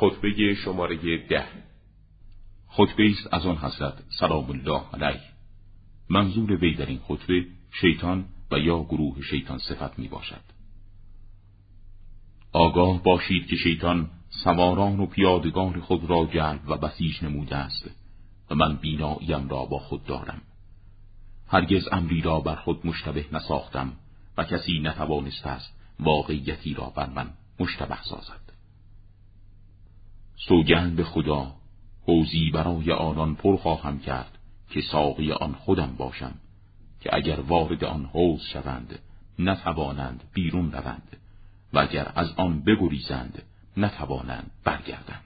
خطبه شماره ده. خطبه است از آن حضرت سلام الله علیه. منظور وی در این خطبه شیطان و یا گروه شیطان صفت می باشد آگاه باشید که شیطان سواران و پیادگان خود را جلب و بسیج نموده است و من بیناییم را با خود دارم. هرگز امری را بر خود مشتبه نساختم و کسی نتوانست است واقعیتی را بر من مشتبه سازد. سوگند به خدا حوزی برای آنان پر خواهم کرد که ساقی آن خودم باشم که اگر وارد آن حوز شوند نتوانند بیرون روند و اگر از آن بگریزند نتوانند برگردند.